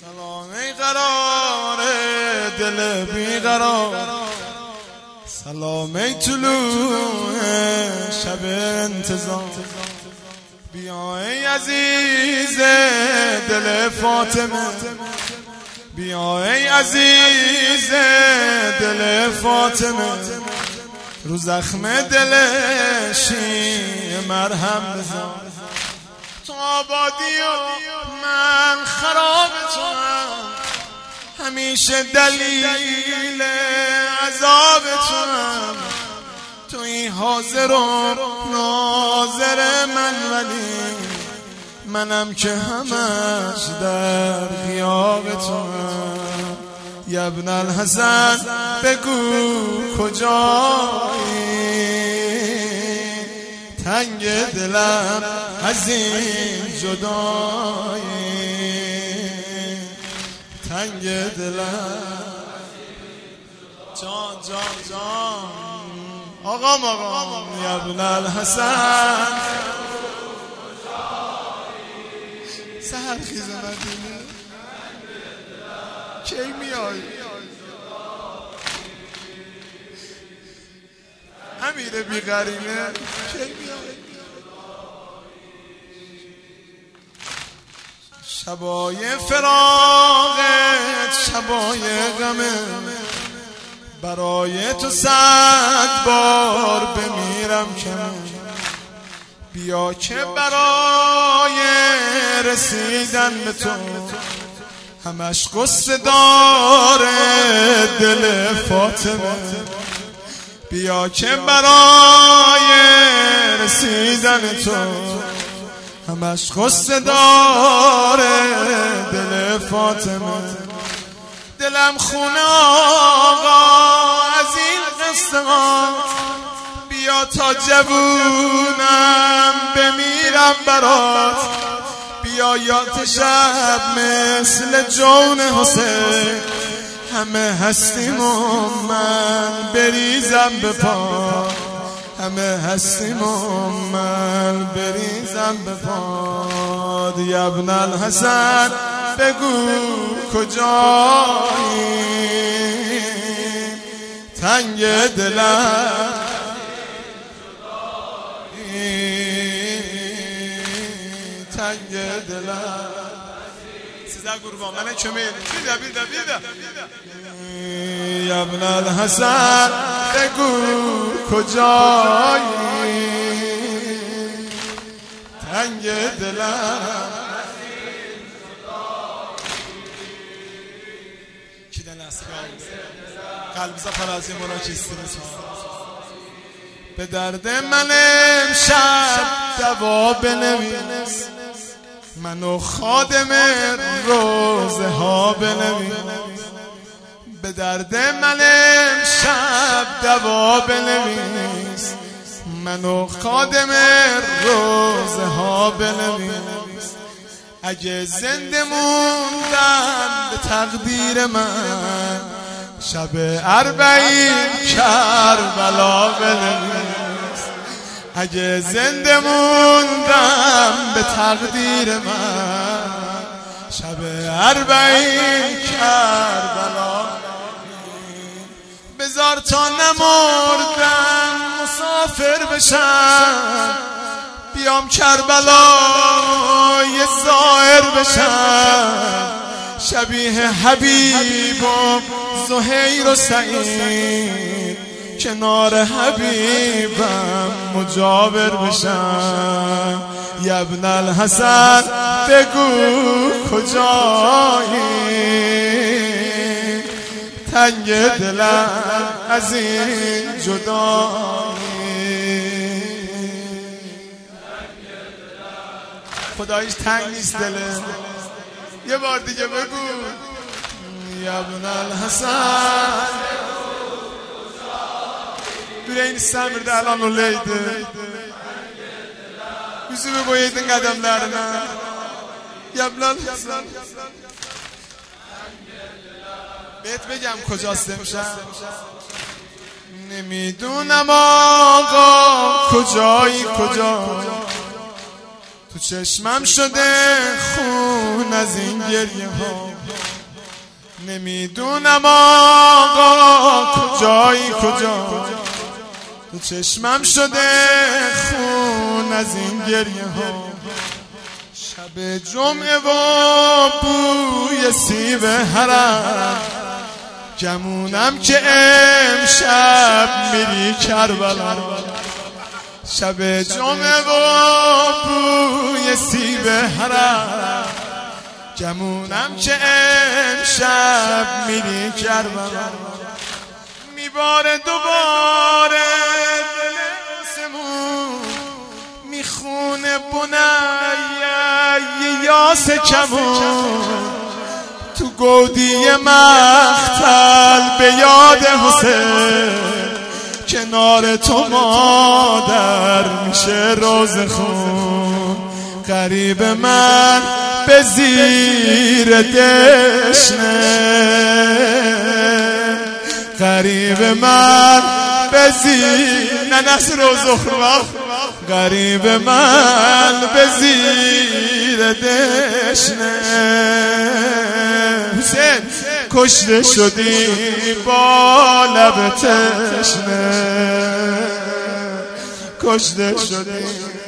سلام ای قرار دل بیقرار. سلام ای طلوع شب انتظار. بیا ای عزیز دل فاطمه. بیا ای عزیز دل فاطمه. رو زخم دلشی مرهم بزن تو آبادی و من خراب تو همیشه دلیل عذاب تو تو این حاضر و ناظر من ولی منم که همش در غیاب تو یبن الحسن بگو کجایی؟ تنگ دلم از این جدایی تنگ دلم. جان جان جان. آقا آقا. یبن الحسن. سهر خیز مدینه. کی میای؟ امیر بیقرینه کی میای شبای فراغت شبای غمه. برای تو صد بار بمیرم که بیا که برای رسیدن به تو. همش قصه داره دل فاطمه. بیا که برای رسیدن تو همش قصه داره دل فاطمه. دلم خونه آقا از این قصه بیا تا جوونم بمیرم برات. بیا یا شب مثل جون حسین. همه هستیم و من بریزم به پا. همه هستیم و من بریزم به پا. یبن الحسن بگو کجایی تنگ دلم. تنگ دلم. سیزده قربان. من کمیل بیده بیده بیده یبن الحسن بگو کجایی؟ تنگ دلم. کی دل است؟ قلب. زفر از این مراکستی به درد من امشب دوا بنویس. منو خادم روزه ها بنویس. به درد من امشب دوا بنویس. منو خادم روزه ها بنویس. اگه زنده موندم به تقدیر من شب اربعین کربلا بنویس. اگه زنده موندم به تقدیر من شب اربعین کربلا بذار تا نمردم مسافر بشم بیام کربلا یه زائر بشم. شبیه حبیب و زهیر و سعید. کنار حبیبم مجاور بشم. یبن الحسن بگو کجایی؟ تنگ دلم از این جدایی. خدایش تنگ نیست دله یه بار دیگه بگو. یبن الحسن. Yüreğini səmirdi əlan o leydi Yüzümü qoyaydın qədəmlərinə Yəblən Həsən بهت بگم کجاست امشب نمی‌دونم آقا کجایی کجا تو چشمم شده خون از این گریه ها نمی‌دونم آقا کجایی کجا تو چشمم شده خون از این گریه ها. شب جمعه و بوی سیب حرم. گمونم که امشب میری کربلا. شب جمعه و بوی سیب حرم. گمونم که امشب میری کربلا. میباره دوباره می‌خونه بنیه یاس کمون تو گودی مختل به یاد حسین. کنار تو مادر میشه روز خون. قریب من به زیر دشنه. قریب من به زیر نه نصر و زخرا قریب من به زیر دشنه. حسین کشته شدی با لب تشنه. کشته شدی.